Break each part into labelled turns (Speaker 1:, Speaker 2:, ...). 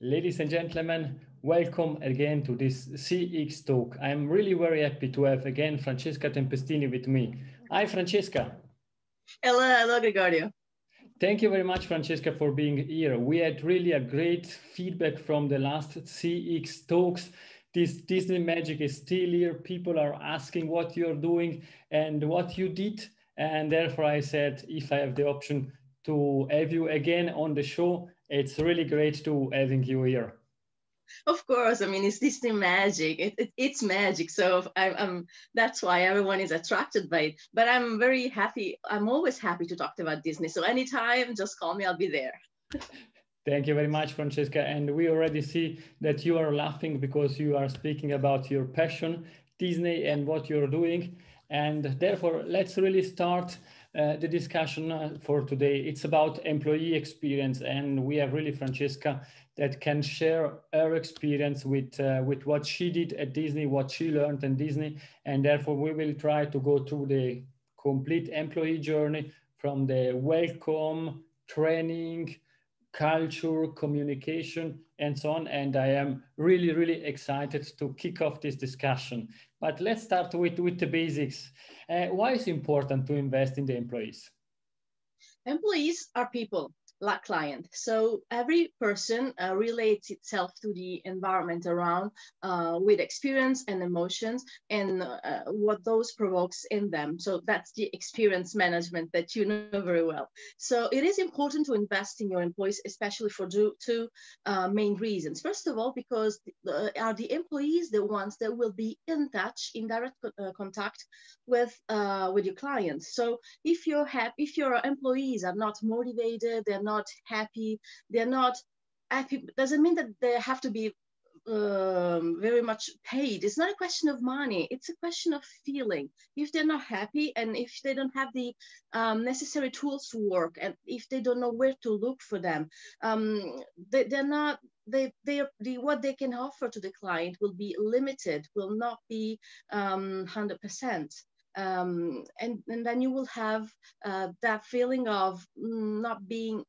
Speaker 1: Ladies and gentlemen, welcome again to this CX talk. I'm really very happy to have again Francesca Tempestini with me. Hi, Francesca.
Speaker 2: Hello, hello, Gregorio.
Speaker 1: Thank you very much, Francesca, for being here. We had really a great feedback from the last CX talks. This Disney magic is still here. People are asking what you're doing and what you did. And therefore, I said, if I have the option to have you again on the show, it's really great to having you here.
Speaker 2: Of course, I mean it's Disney magic. It, it, it's magic, so I'm, I'm, That's why everyone is attracted by it. But I'm very happy. I'm always happy to talk about Disney. So anytime, just call me. I'll be there.
Speaker 1: Thank you very much, Francesca. And we already see that you are laughing because you are speaking about your passion, Disney, and what you're doing. And therefore, let's really start uh, the discussion uh, for today. It's about employee experience, and we have really Francesca that can share her experience with uh, with what she did at Disney, what she learned in Disney, and therefore we will try to go through the complete employee journey from the welcome, training, culture, communication, and so on. And I am really, really excited to kick off this discussion. But let's start with, with the basics. Uh, why is it important to invest in the employees?
Speaker 2: Employees are people like client. So every person uh, relates itself to the environment around uh, with experience and emotions and uh, what those provokes in them. So that's the experience management that you know very well. So it is important to invest in your employees, especially for two, uh, main reasons. First of all, because are the employees the ones that will be in touch, in direct uh, contact with uh, with your clients. So if you're if your employees are not motivated, they're not happy they're not happy doesn't mean that they have to be um, very much paid. It's not a question of money. It's a question of feeling. If they're not happy and if they don't have the um, necessary tools to work and if they don't know where to look for them, um, they, they're not, they, they, the, what they can offer to the client will be limited, will not be 100%. Um, um, and, and then you will have uh, that feeling of not being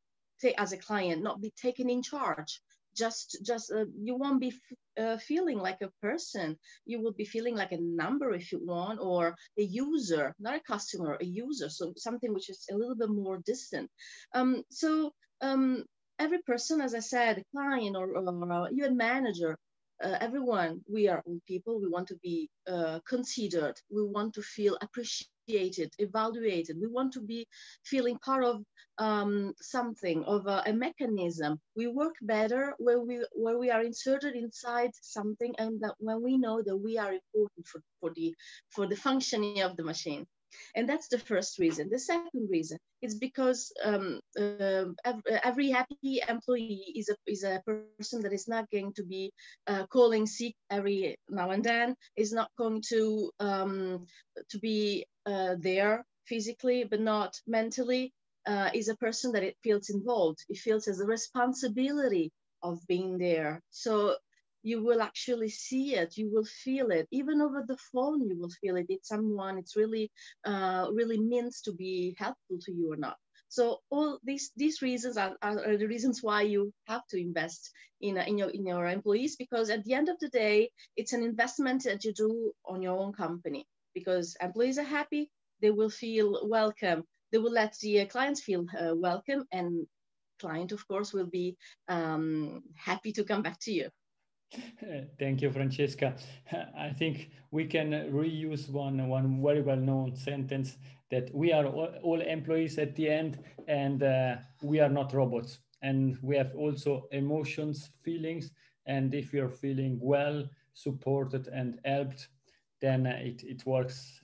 Speaker 2: as a client, not be taken in charge. Just, just uh, you won't be uh, feeling like a person. You will be feeling like a number if you want, or a user, not a customer, a user. So something which is a little bit more distant. Um, so um, every person, as I said, a client or, or even manager, uh, everyone, we are all people, we want to be uh, considered, we want to feel appreciated, evaluated, we want to be feeling part of um, something, of a, a, mechanism. We work better where we, where we are inserted inside something and that when we know that we are important for, for, the, for the functioning of the machine. And that's the first reason. The second reason is because um, uh, every happy employee is a, is a person that is not going to be uh, calling sick every now and then, is not going to, um, to be uh, there physically, but not mentally, uh, is a person that it feels involved. It feels as a responsibility of being there. So you will actually see it you will feel it. Even over the phone you will feel it. It's someone it's really uh, really means to be helpful to you or not. So all these these reasons are, are, the reasons why you have to invest in, in your in your employees because at the end of the day it's an investment that you do on your own company. Because employees are happy they will feel welcome they will let the clients feel uh, welcome and client of course will be um, happy to come back to you
Speaker 1: Thank you, Francesca. I think we can reuse one, one very well-known sentence that we are all, all, employees at the end and uh, we are not robots. And we have also emotions, feelings. And if you're feeling well, supported and helped, then it, it works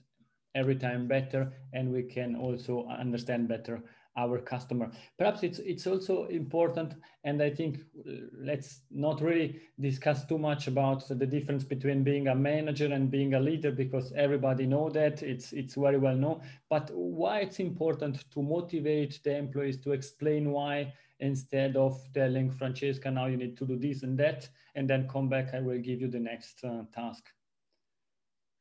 Speaker 1: every time better and we can also understand better our customer. Perhaps it's it's also important, and I think uh, let's not really discuss too much about the difference between being a manager and being a leader because everybody know that it's it's very well known. But why it's important to motivate the employees to explain why instead of telling Francesca now you need to do this and that and then come back I will give you the next uh, task.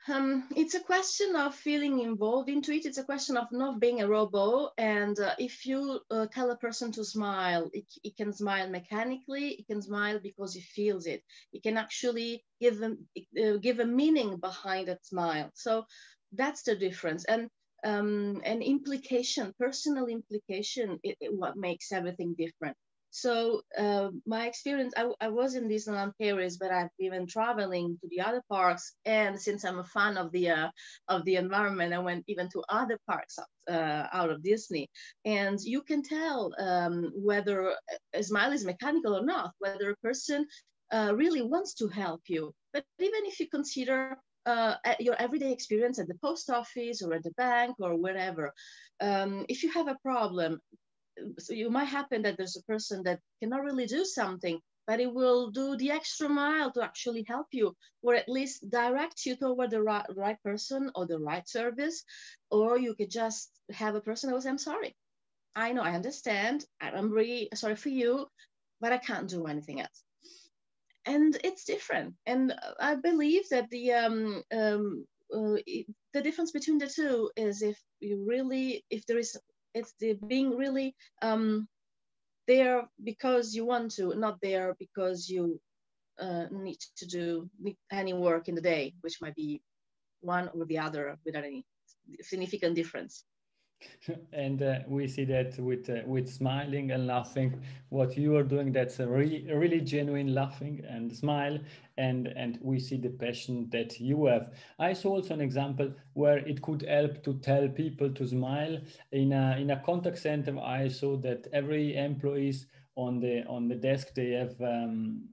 Speaker 2: Um, it's a question of feeling involved into it. It's a question of not being a robot. And uh, if you uh, tell a person to smile, it, it, can smile mechanically. It can smile because he feels it. It can actually give them uh, give a meaning behind that smile. So that's the difference. And um, an implication, personal implication, it, it, what makes everything different. So uh, my experience, I, I, was in Disneyland Paris, but I've been traveling to the other parks. And since I'm a fan of the uh, of the environment, I went even to other parks uh, out of Disney. And you can tell um, whether a smile is mechanical or not, whether a person uh, really wants to help you. But even if you consider uh, your everyday experience at the post office or at the bank or wherever, um, if you have a problem, so you might happen that there's a person that cannot really do something but it will do the extra mile to actually help you or at least direct you toward the right, right person or the right service or you could just have a person that was i'm sorry. I know i understand. I'm really sorry for you but i can't do anything else. And it's different. And i believe that the um, um, uh, the difference between the two is if you really if there is it's the being really um, there because you want to, not there because you uh, need to do any work in the day, which might be one or the other without any significant difference.
Speaker 1: and uh, we see that with uh, with smiling and laughing. What you are doing that's a really really genuine laughing and smile. And and we see the passion that you have. I saw also an example where it could help to tell people to smile. In a in a contact center i saw that every employees on the on the desk they have um,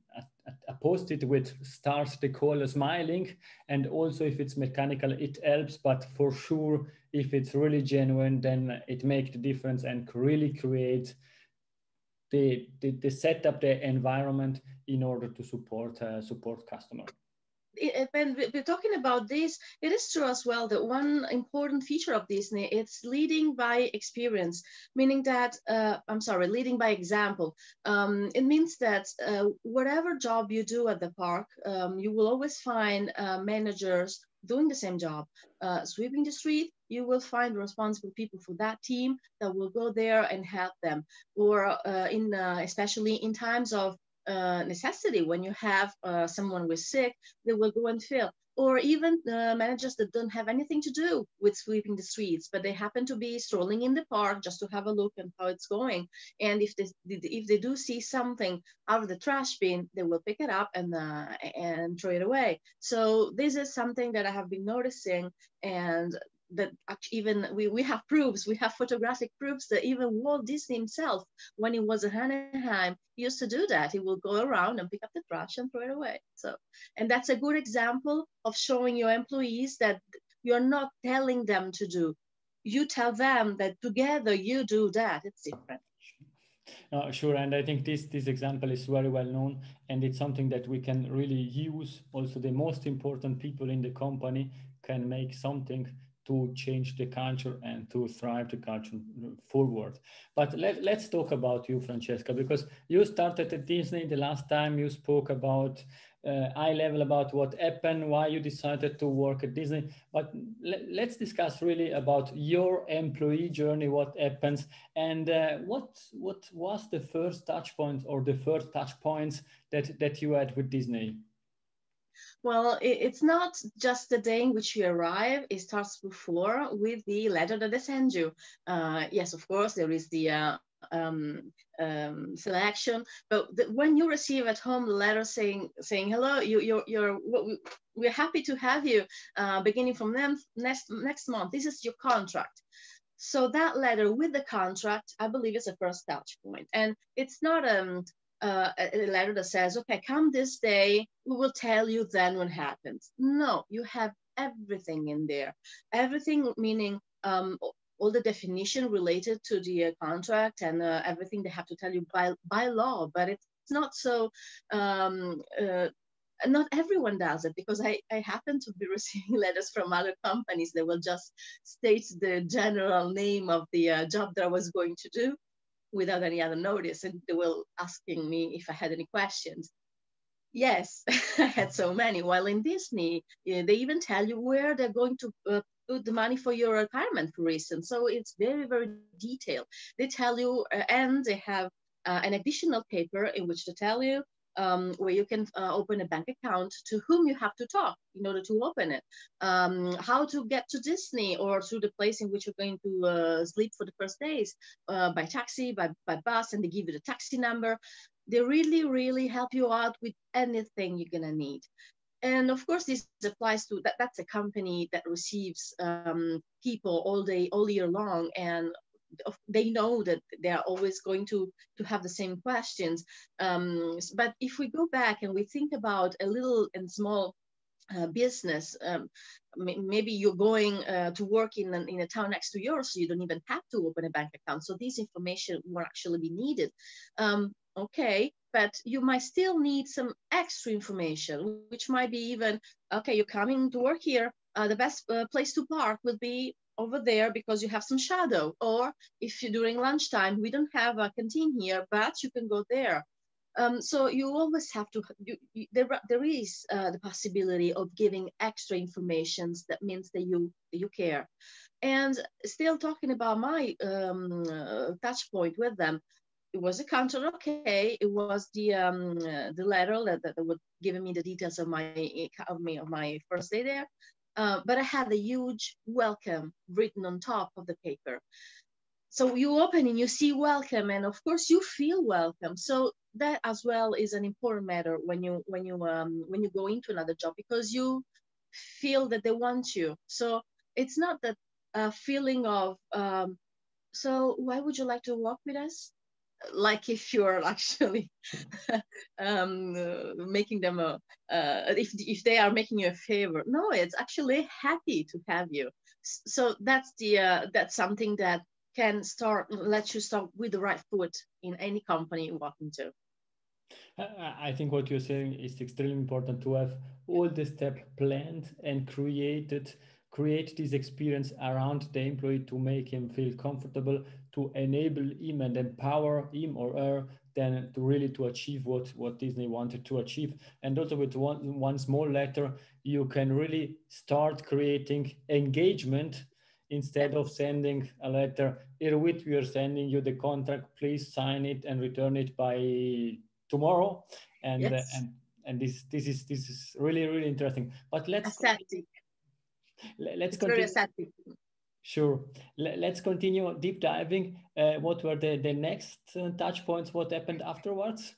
Speaker 1: a, post-it with stars they call smiling. And also if it's mechanical it helps but for sure if it's really genuine then it makes the difference and really create the, the, the setup the environment in order to support uh, support customer
Speaker 2: when we're talking about this, it is true as well that one important feature of Disney it's leading by experience, meaning that uh, I'm sorry, leading by example. Um, it means that uh, whatever job you do at the park, um, you will always find uh, managers doing the same job, uh, sweeping the street. You will find responsible people for that team that will go there and help them, or uh, in uh, especially in times of uh, necessity when you have uh, someone with sick they will go and fill or even uh, managers that don't have anything to do with sweeping the streets but they happen to be strolling in the park just to have a look and how it's going. And if they if they do see something out of the trash bin they will pick it up and uh, and throw it away. So this is something that i have been noticing and that even we, we have proofs, we have photographic proofs that even Walt Disney himself, when he was at Anaheim, used to do that. He will go around and pick up the trash and throw it away. So, and that's a good example of showing your employees that you're not telling them to do. You tell them that together you do that. It's different.
Speaker 1: Uh, sure, and I think this this example is very well known, and it's something that we can really use. Also, the most important people in the company can make something to change the culture and to thrive the culture forward. But let, let's talk about you, Francesca, because you started at Disney the last time you spoke about uh, eye level about what happened, why you decided to work at Disney. But let, us discuss really about your employee journey, what happens, and uh, what what was the first touch point or the first touch points that that you had with Disney.
Speaker 2: Well, it's not just the day in which you arrive. It starts before with the letter that they send you. Uh, yes, of course, there is the uh, um, um, selection, but the, when you receive at home the letter saying saying hello, you, you're you're we're happy to have you uh, beginning from next next month. This is your contract. So that letter with the contract, I believe, is the first touch point, and it's not um uh, a letter that says, okay, come this day, we will tell you then what happens. No, you have everything in there. Everything meaning um, all the definition related to the uh, contract and uh, everything they have to tell you by, by law, but it's not so, um, uh, not everyone does it because I, I happen to be receiving letters from other companies that will just state the general name of the uh, job that I was going to do without any other notice and they were asking me if I had any questions. Yes, I had so many. While in Disney, they even tell you where they're going to uh, put the money for your retirement, for instance. So it's very, very detailed. They tell you, uh, and they have uh, an additional paper in which to tell you um, where you can uh, open a bank account to whom you have to talk in order to open it, um, how to get to Disney or to the place in which you're going to uh, sleep for the first days uh, by taxi, by, by bus, and they give you the taxi number. They really, really help you out with anything you're gonna need. And of course, this applies to that. That's a company that receives um, people all day, all year long, and they know that they are always going to to have the same questions. Um, but if we go back and we think about a little and small uh, business um, maybe you're going uh, to work in, an, in a town next to yours so you don't even have to open a bank account. So this information will actually be needed. Um, okay but you might still need some extra information which might be even okay you're coming to work here. Uh, the best uh, place to park would be over there because you have some shadow. Or if you're during lunchtime, we don't have a canteen here, but you can go there. Um, so you always have to, you, you, there, there is uh, the possibility of giving extra information that means that you, you care. And still talking about my um, uh, touch point with them, it was a counter okay. It was the um, uh, the letter that, that would giving me the details of my of me of my first day there. Uh, but I had a huge welcome written on top of the paper. So you open and you see welcome, and of course you feel welcome. So that as well is an important matter when you when you um, when you go into another job because you feel that they want you. So it's not that uh, feeling of um, so why would you like to work with us? Like if you're actually um, uh, making them a uh, if if they are making you a favor. No it's actually happy to have you. So that's the uh, that's something that can start let you start with the right foot in any company you walk into.
Speaker 1: I think what you're saying is extremely important to have all the step planned and created create this experience around the employee to make him feel comfortable to enable him and empower him or her then to really to achieve what what disney wanted to achieve. And also with one one small letter you can really start creating engagement instead of sending a letter here with we are sending you the contract. Please sign it and return it by tomorrow. And yes. uh, and and this this is this is really really interesting. But let's
Speaker 2: Ascetic.
Speaker 1: let's it's continue Sure. Let's continue deep diving. Uh, what were the, the next uh, touch points? What happened afterwards?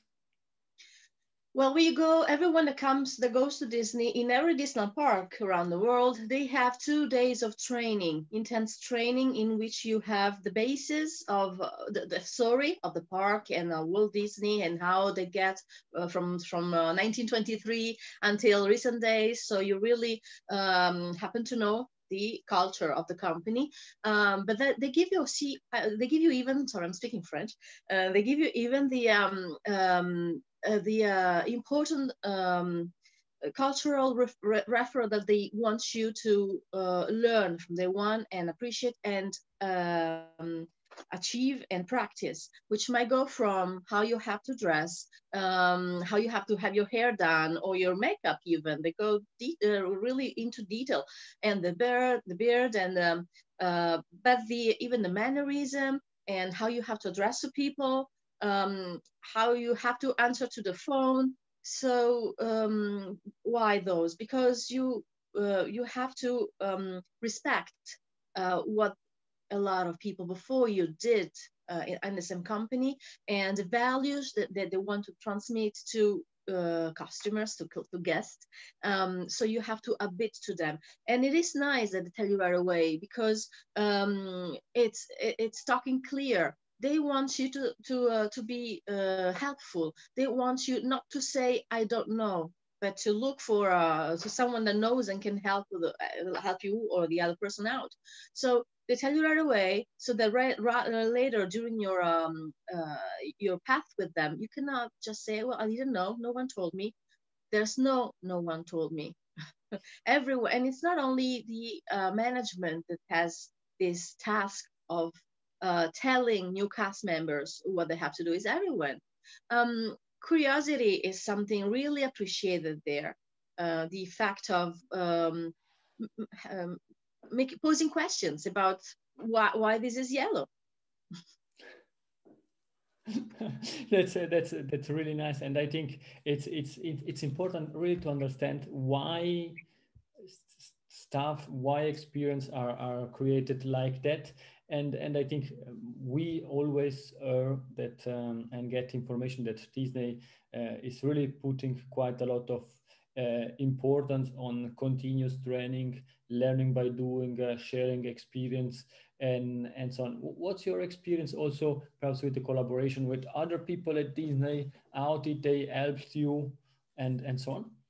Speaker 2: Well, we go, everyone that comes, that goes to Disney, in every Disney park around the world, they have two days of training, intense training in which you have the basis of uh, the, the, story of the park and uh, Walt Disney and how they get uh, from, from 1923 uh, until recent days. So you really um, happen to know the culture of the company. Um, but they, they, give you see uh, they give you even sorry I'm speaking French. Uh, they give you even the um, um, uh, the uh, important um, cultural ref refer that they want you to uh, learn from day one and appreciate and um, achieve and practice, which might go from how you have to dress, um, how you have to have your hair done, or your makeup even. They go uh, really into detail, and the beard, the beard, and um, uh, but the even the mannerism and how you have to address to people, um, how you have to answer to the phone. So um, why those? Because you uh, you have to um, respect uh, what a lot of people before you did uh, in, the same company and the values that, that they want to transmit to uh, customers to, to guests um, so you have to bit to them. And it is nice that they tell you right away because um, it's it's talking clear. They want you to to uh, to be uh, helpful. They want you not to say i don't know but to look for uh, to someone that knows and can help with, uh, help you or the other person out. So they tell you right away so that right, right uh, later during your um uh, your path with them you cannot just say well i didn't know. No one told me. There's no no one told me. Everywhere and it's not only the uh, management that has this task of uh, telling new cast members what they have to do. Is everyone. Um, curiosity is something really appreciated there. Uh, the fact of um, um, make, posing questions about why, why this is yellow.
Speaker 1: that's that's that's really nice, and I think it's it's it's important really to understand why stuff, why experience are are created like that, and and I think we always are that um, and get information that Disney uh, is really putting quite a lot of importance on continuous training, learning by doing, uh, sharing experience, and and so on. What's your experience also, perhaps with the collaboration with other people at Disney? How did they help you, and and so on?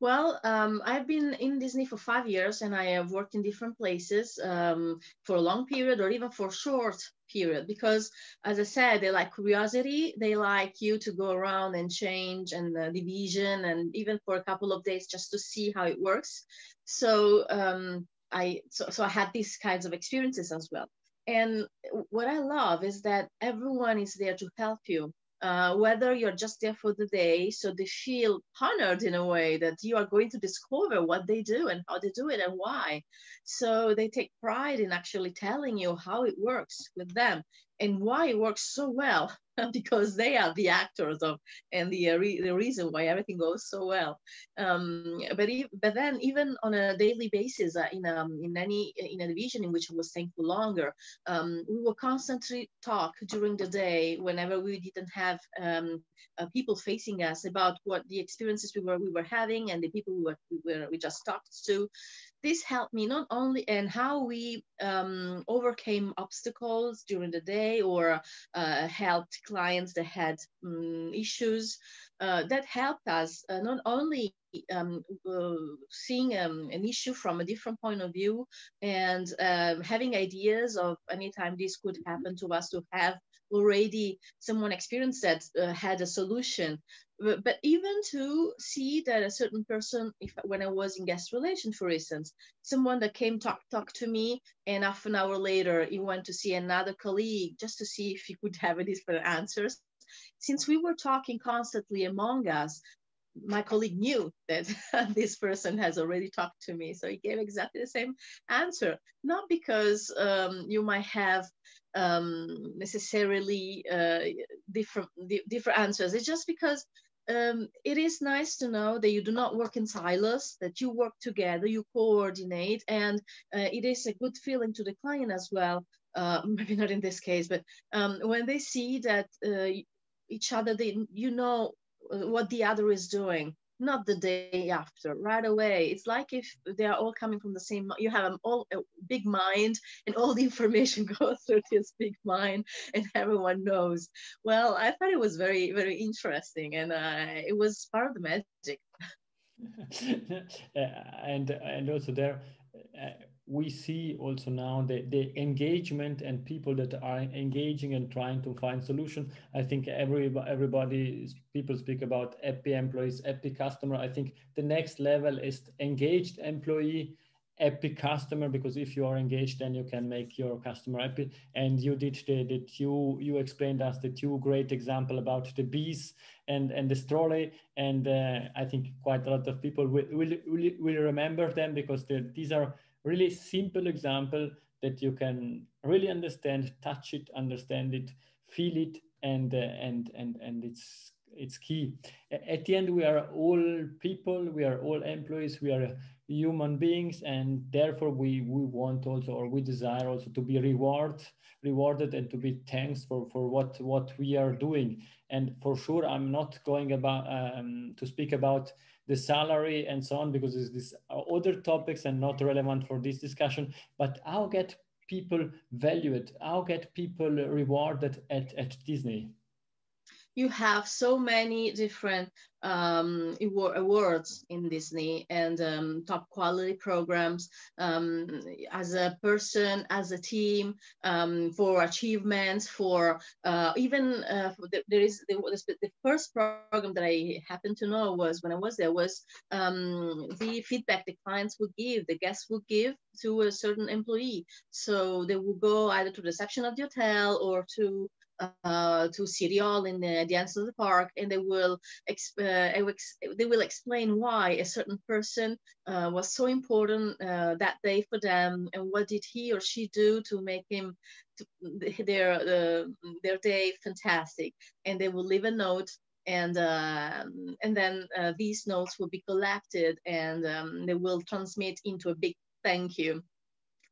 Speaker 2: Well, um, I've been in Disney for five years and I have worked in different places um, for a long period or even for short period because, as I said, they like curiosity. They like you to go around and change and division and even for a couple of days just to see how it works. So, um, I, so, so I had these kinds of experiences as well. And what I love is that everyone is there to help you uh, whether you're just there for the day, so they feel honored in a way that you are going to discover what they do and how they do it and why. So they take pride in actually telling you how it works with them and why it works so well because they are the actors of and the, uh, re, the reason why everything goes so well. Um, but e- but then even on a daily basis uh, in um, in any in a division in which I was staying for longer um, we will constantly talk during the day whenever we didn't have um, uh, people facing us about what the experiences we were we were having and the people we were we, were, we just talked to this helped me not only in how we um, overcame obstacles during the day or uh, helped clients that had um, issues uh, that helped us uh, not only um, uh, seeing um, an issue from a different point of view and um, having ideas of anytime this could happen to us to have already someone experienced that uh, had a solution. But, but even to see that a certain person if when i was in guest relation for instance someone that came talk talk to me and half an hour later he went to see another colleague just to see if he could have a different answers. Since we were talking constantly among us my colleague knew that this person has already talked to me. So he gave exactly the same answer. Not because um, you might have um, necessarily uh, different different answers. It's just because um, it is nice to know that you do not work in silos, that you work together, you coordinate, and uh, it is a good feeling to the client as well. Uh, maybe not in this case, but um, when they see that uh, each other, they, you know what the other is doing, not the day after, right away. It's like if they are all coming from the same, you have all a big mind and all the information goes through this big mind and everyone knows. Well, I thought it was very, very interesting and uh, it was part of the magic.
Speaker 1: and, and also there, uh, we see also now the, the engagement and people that are engaging and trying to find solution. I think every everybody people speak about happy employees, happy customer. I think the next level is engaged employee, happy customer because if you are engaged, then you can make your customer happy. And you did the, the two you explained us the two great example about the bees and and the trolley. And uh, I think quite a lot of people will will, will, will remember them because these are really simple example that you can really understand, touch it, understand it, feel it, and uh, and and and it's it's key. At the end, we are all people, we are all employees, we are human beings, and therefore we we want also or we desire also to be reward rewarded and to be thanks for for what what we are doing. And for sure, I'm not going about um, to speak about the salary and so on, because these uh, other topics and not relevant for this discussion, but how get people valued? How get people rewarded at, at Disney?
Speaker 2: You have so many different um, awards in Disney and um, top quality programs um, as a person, as a team, um, for achievements, for uh, even uh, there is the, the, first program that I happened to know was when I was there was um, the feedback the clients would give, the guests would give to a certain employee. So they would go either to the reception of the hotel or to uh, to City Hall in the, the ends of the park, and they will uh, they will explain why a certain person uh, was so important uh, that day for them, and what did he or she do to make him to, their uh, their day fantastic. And they will leave a note and uh, and then uh, these notes will be collected and um, they will transmit into a big thank you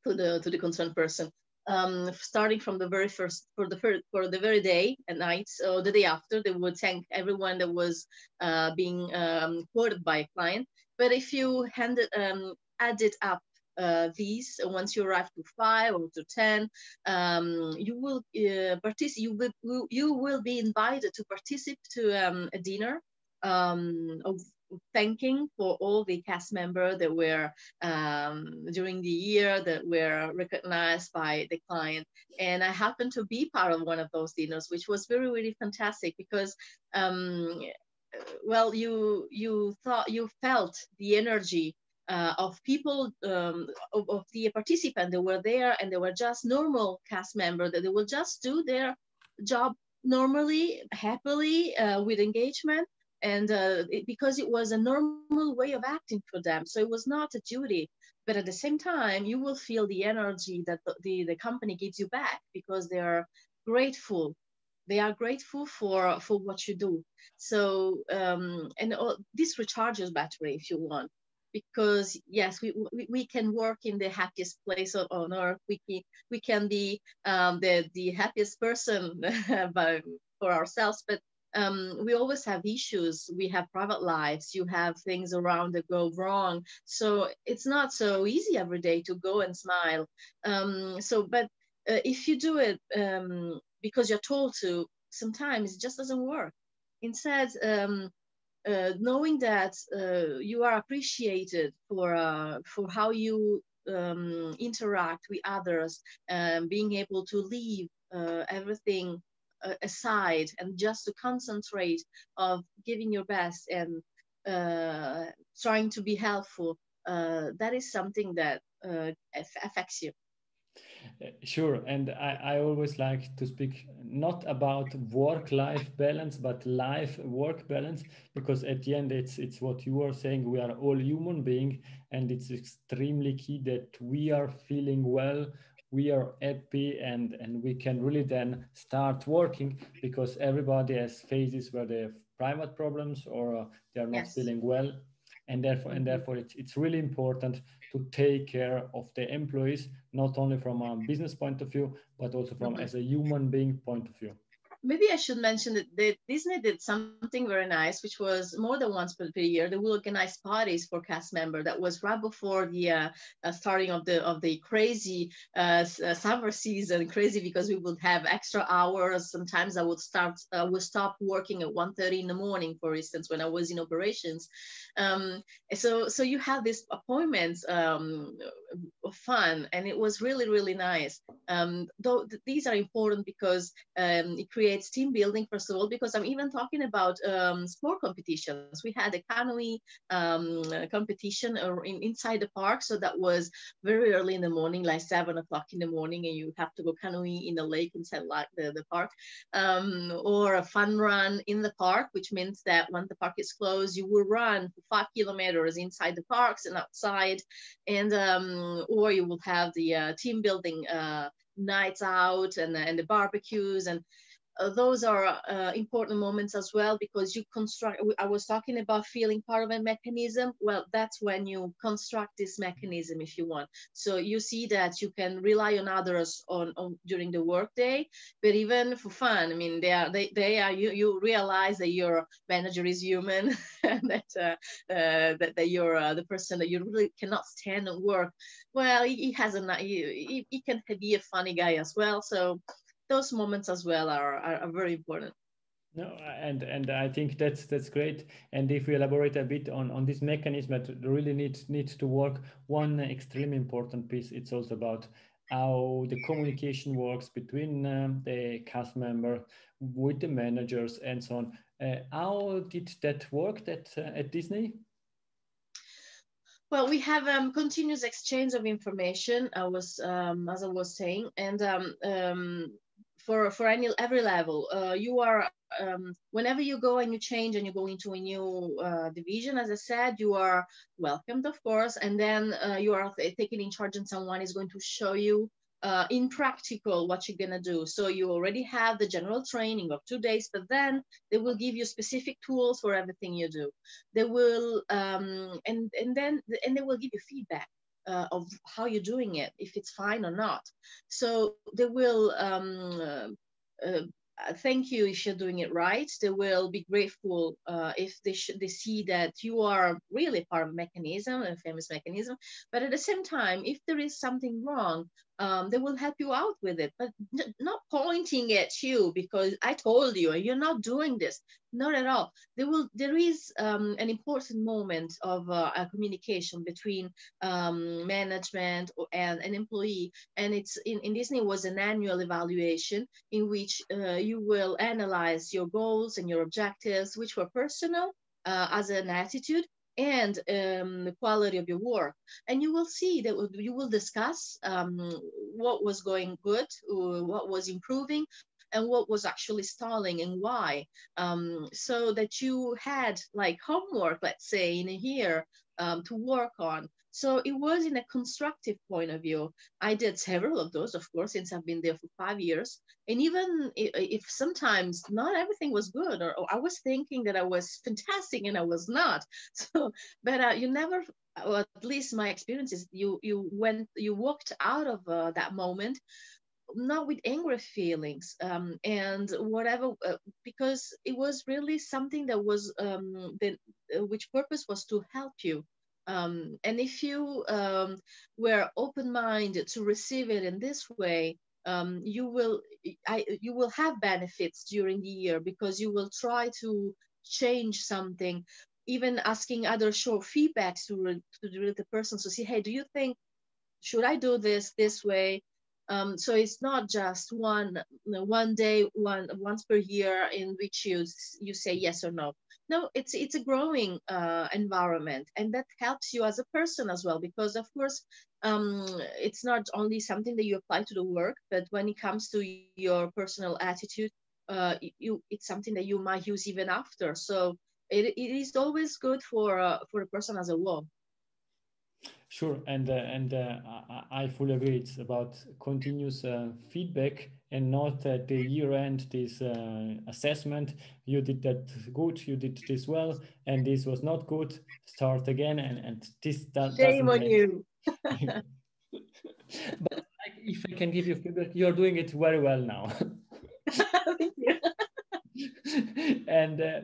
Speaker 2: to the to the concerned person um, starting from the very first for the first for the very day and night so the day after they would thank everyone that was uh, being um, quoted by a client. But if you handed um, added up uh, these once you arrive to five or to ten um, you will uh, participate you will you will be invited to participate to um, a dinner um, of thanking for all the cast members that were um, during the year that were recognized by the client. And I happened to be part of one of those dinners, which was very, really fantastic because, um, well, you you thought you felt the energy uh, of people um, of, of, the participant that were there and they were just normal cast members that they will just do their job normally happily uh, with engagement and uh, it, because it was a normal way of acting for them so it was not a duty. But at the same time you will feel the energy that the, the, the company gives you back because they are grateful. They are grateful for for what you do. So um, and all, this recharges battery if you want. Because yes we, we, we can work in the happiest place on, on earth. We can, we can be um, the the happiest person by, for ourselves but um, we always have issues. We have private lives. You have things around that go wrong. So it's not so easy every day to go and smile. Um, so, but uh, if you do it um, because you're told to, sometimes it just doesn't work. Instead, um, uh, knowing that uh, you are appreciated for uh, for how you um, interact with others, um, being able to leave uh, aside and just to concentrate of giving your best and uh, trying to be helpful uh, that is something that uh, affects you
Speaker 1: Sure, and I, I always like to speak not about work-life balance, but life-work balance, because at the end it's it's what you are saying. We are all human beings, and it's extremely key that we are feeling well we are happy and and we can really then start working because everybody has phases where they have private problems or uh, they are not yes. feeling well and therefore and therefore it's, it's really important to take care of the employees not only from a business point of view but also from mm-hmm. as a human being point of view
Speaker 2: maybe I should mention that Disney did something very nice, which was more than once per, year. They will organize parties for cast member. That was right before the uh, uh, starting of the of the crazy uh, uh summer season. Crazy because we would have extra hours. Sometimes I would start uh, would stop working at 1.30 in the morning, for instance, when I was in operations. Um, so so you have these appointments um, fun, and it was really really nice. Um, though th- these are important because um, it creates creates team building, first of all, because I'm even talking about um, sport competitions. We had a canoe um, competition in, inside the park. So that was very early in the morning, like seven o'clock in the morning, and you have to go canoeing in the lake inside like the, the park. Um, or a fun run in the park, which means that when the park is closed, you will run five kilometers inside the parks and outside. And um, or you will have the uh, team building uh, nights out and, and the barbecues and uh, those are uh, important moments as well because you construct i was talking about feeling part of a mechanism. Well that's when you construct this mechanism if you want. So you see that you can rely on others on, on during the workday but even for fun i mean they are they, they are you, you realize that your manager is human and that uh, uh, that, that you're uh, the person that you really cannot stand and work. Well he, he has a he, he can be a funny guy as well so those moments as well are, are, are very important.
Speaker 1: No, and and I think that's that's great. And if we elaborate a bit on on this mechanism that really needs needs to work, one extremely important piece it's also about how the communication works between um, the cast member with the managers and so on. Uh, how did that work that uh, at Disney?
Speaker 2: Well, we have um, continuous exchange of information. I was, um, as I was saying, and um, um for for any every level. Uh, you are um, whenever you go and you change and you go into a new uh, division, as I said, you are welcomed, of course, and then uh, you are taken in charge, and someone is going to show you uh, in practical what you're gonna do. So you already have the general training of two days, but then they will give you specific tools for everything you do. They will, um, and and then and they will give you feedback. Uh, of how you're doing it, if it's fine or not. So they will um, uh, uh thank you if you're doing it right. They will be grateful uh, if they, they see that you are really part of a mechanism, a famous mechanism. But at the same time, if there is something wrong, um, they will help you out with it, but not pointing at you because I told you you're not doing this. Not at all. There will there is um, an important moment of uh, communication between um, management and an employee, and it's in, in Disney was an annual evaluation in which uh, you will analyze your goals and your objectives, which were personal uh, as an attitude and um, the quality of your work. And you will see that you will discuss um, what was going good, uh, what was improving, and what was actually stalling and why. Um, so that you had like homework, let's say, in a year um, to work on. So it was in a constructive point of view. I did several of those, of course, since I've been there for five years. And even if, sometimes not everything was good, or, or, I was thinking that I was fantastic and I was not. So, but uh, you never, or at least my experience is, you you went, you walked out of uh, that moment not with angry feelings um, and whatever uh, because it was really something that was um, the, uh, which purpose was to help you um, and if you um, were open-minded to receive it in this way, um, you will I, you will have benefits during the year because you will try to change something, even asking other short feedbacks to, to the, the person to see, hey, do you think should I do this this way? Um, so it's not just one one day, one once per year in which you you say yes or no no it's it's a growing uh, environment and that helps you as a person as well because of course um, it's not only something that you apply to the work but when it comes to your personal attitude uh, you it's something that you might use even after so it, it is always good for uh, for a person as a whole
Speaker 1: Sure, and uh, and uh, I, I fully agree. It's about continuous uh, feedback and not at the year end this uh, assessment. You did that good. You did this well, and this was not good. Start again, and and this that
Speaker 2: shame on you.
Speaker 1: but if I can give you feedback, you're doing it very well now. Thank you. and uh,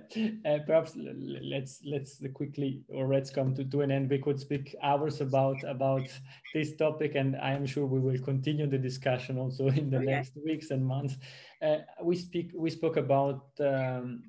Speaker 1: uh, perhaps let's let's quickly or let's come to, to an end. We could speak hours about about this topic, and I am sure we will continue the discussion also in the okay. next weeks and months. Uh, we speak we spoke about um,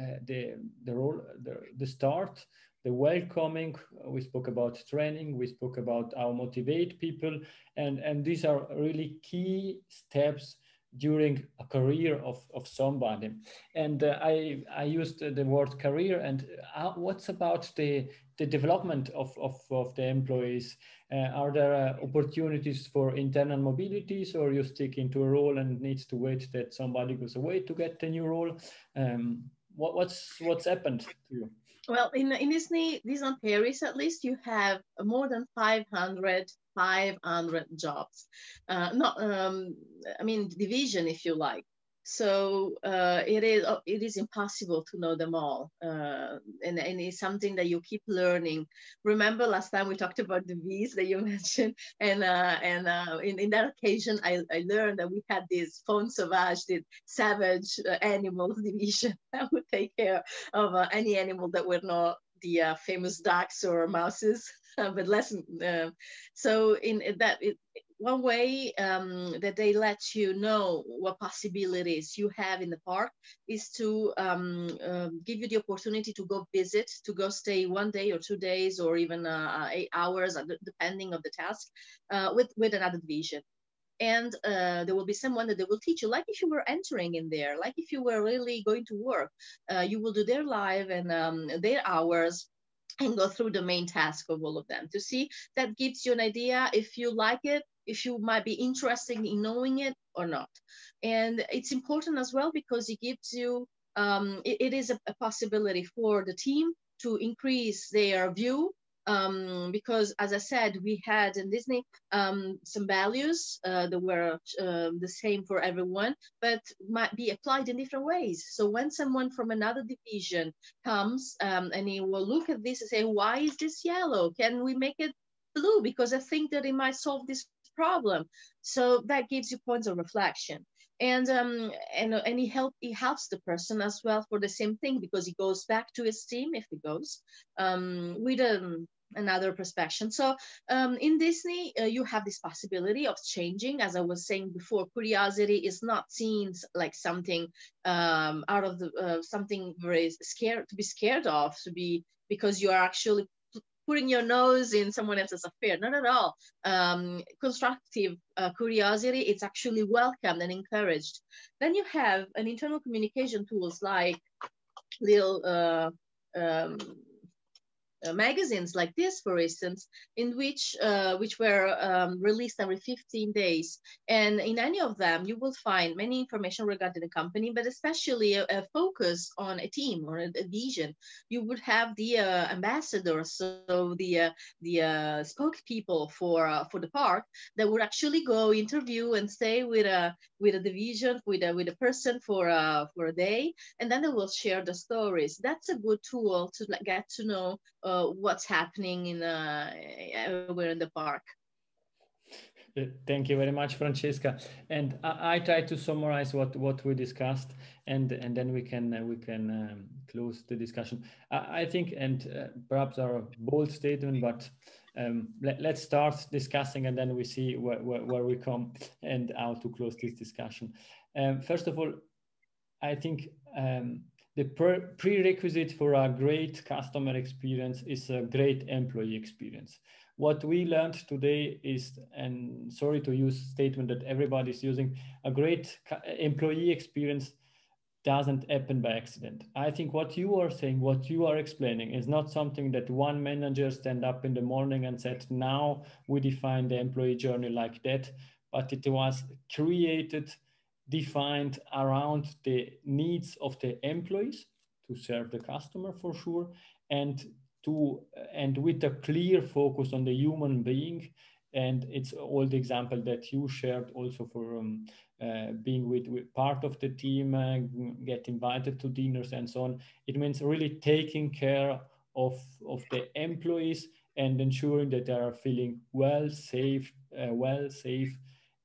Speaker 1: uh, the the role the, the start the welcoming we spoke about training we spoke about how motivate people and and these are really key steps during a career of, of somebody. And uh, I, I used the word career and uh, what's about the, the development of, of, of the employees? Uh, are there uh, opportunities for internal mobilities or you stick into a role and needs to wait that somebody goes away to get the new role? Um, what, what's, what's happened to you?
Speaker 2: Well, in, in Disney, Disneyland Paris, at least you have more than 500 500 jobs. Uh, not, um, I mean, division, if you like. So uh, it is uh, it is impossible to know them all, uh, and, and it's something that you keep learning. Remember last time we talked about the bees that you mentioned, and uh, and uh, in, in that occasion I, I learned that we had this faune sauvage, the savage uh, animals division that would take care of any animal that were not the uh, famous ducks or mouses, but less. Uh, so in that, it, one way um, that they let you know what possibilities you have in the park is to um, um, give you the opportunity to go visit, to go stay one day or two days or even uh, eight hours, uh, depending of the task, uh, with with another division and uh, there will be someone that they will teach you like if you were entering in there like if you were really going to work uh, you will do their live and um, their hours and go through the main task of all of them to see that gives you an idea if you like it if you might be interested in knowing it or not. And it's important as well because it gives you, um, it, it is a, a possibility for the team to increase their view um, because as I said, we had in Disney um, some values uh, that were uh, the same for everyone, but might be applied in different ways. So when someone from another division comes um, and he will look at this and say, why is this yellow? Can we make it blue? Because I think that it might solve this problem. So that gives you points of reflection and um and and he help he helps the person as well for the same thing because he goes back to his team if he goes um with um, another perspective so um in disney uh, you have this possibility of changing as i was saying before curiosity is not seen like something um out of the uh, something very scared to be scared of to be because you are actually putting your nose in someone else's affair. Not at all. Um, constructive uh, curiosity, it's actually welcomed and encouraged. Then you have an internal communication tools like little uh, magazines like this, for instance, in which uh, which were um, released every 15 days. And in any of them, you will find many information regarding the company, but especially a, a focus on a team or a, a vision. You would have the uh, ambassadors, so the uh, the uh, spokespeople for for the park that would actually go interview and stay with a with a division with a with a person for for a day, and then they will share the stories. That's a good tool to get to know uh, what's happening in uh, everywhere in the park.
Speaker 1: Uh, thank you very much, Francesca. And I, I try to summarize what, what we discussed, and and then we can uh, we can um, close the discussion. I, I think, and uh, perhaps our bold statement, but um, let, us start discussing, and then we see where, where, where, we come and how to close this discussion. Um, first of all, I think um, the prerequisite for a great customer experience is a great employee experience. What we learned today is, and sorry to use statement that everybody is using, a great employee experience doesn't happen by accident. I think what you are saying, what you are explaining is not something that one manager stand up in the morning and said, now we define the employee journey like that, but it was created defined around the needs of the employees to serve the customer for sure and to and with a clear focus on the human being. And it's all the example that you shared also for um, uh, being with, with, part of the team uh, get invited to dinners and so on. It means really taking care of of the employees and ensuring that they are feeling well safe uh, well safe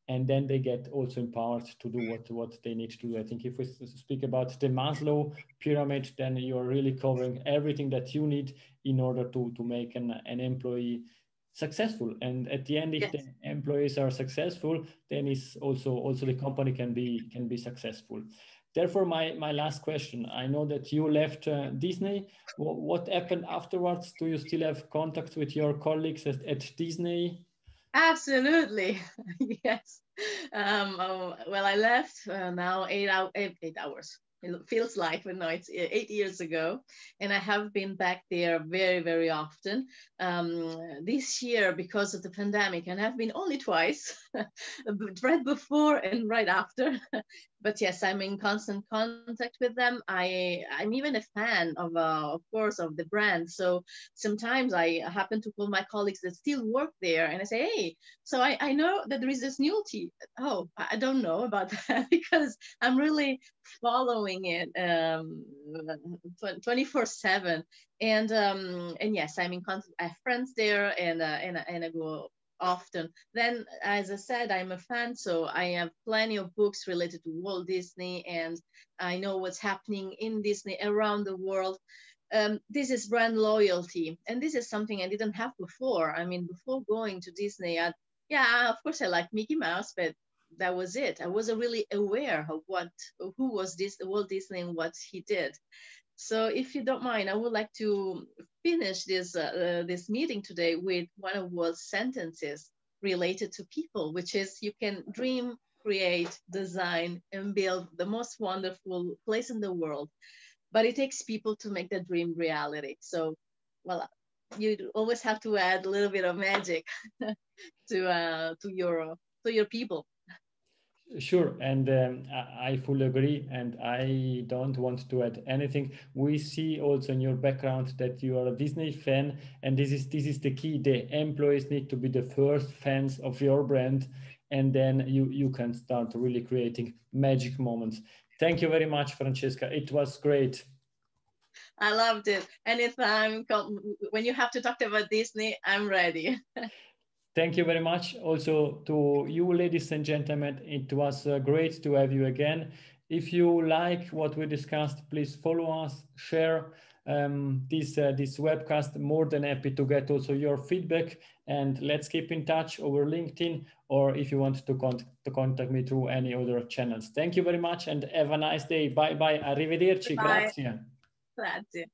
Speaker 1: and then they get also empowered to do what, what they need to do. I think if we speak about the Maslow pyramid, then you're really covering everything that you need in order to, to make an, an employee successful. And at the end, if yes. the employees are successful, then it's also also the company can be can be successful. Therefore, my, my last question, I know that you left uh, Disney. What, what happened afterwards? Do you still have contact with your colleagues at, at Disney?
Speaker 2: Absolutely, yes. Um, oh, well, I left uh, now eight, out, eight, eight hours. It feels like, but no, it's eight years ago, and I have been back there very, very often. Um, this year, because of the pandemic, and I've been only twice, right before and right after. but yes, I'm in constant contact with them. I I'm even a fan of uh, of course of the brand. So sometimes I happen to call my colleagues that still work there, and I say, hey, so I, I know that there is this new tea. Oh, I don't know about that because I'm really following it um, 24 seven. And um, and yes, I'm in contact. I have friends there, and uh, and and I go often. Then, as I said, I'm a fan, so I have plenty of books related to Walt Disney, and I know what's happening in Disney around the world. Um, this is brand loyalty, and this is something I didn't have before. I mean, before going to Disney, I, yeah, of course I like Mickey Mouse, but that was it. I wasn't really aware of what, who was this Walt Disney and what he did. So if you don't mind, I would like to finish this, uh, uh, this meeting today with one of Walt's sentences related to people, which is you can dream, create, design, and build the most wonderful place in the world, but it takes people to make the dream reality. So, well, you always have to add a little bit of magic to uh, to your to your people.
Speaker 1: Sure, and um, I fully agree, and I don't want to add anything. We see also in your background that you are a Disney fan, and this is this is the key. The employees need to be the first fans of your brand, and then you you can start really creating magic moments. Thank you very much, Francesca. It was great.
Speaker 2: I loved it. Anytime when you have to talk about Disney, I'm ready.
Speaker 1: Thank you very much. Also to you, ladies and gentlemen, it was uh, great to have you again. If you like what we discussed, please follow us, share um, this uh, this webcast. More than happy to get also your feedback, and let's keep in touch over LinkedIn, or if you want to, con to contact me through any other channels. Thank you very much, and have a nice day. Bye bye. Arrivederci. Bye. Grazie.
Speaker 2: Grazie.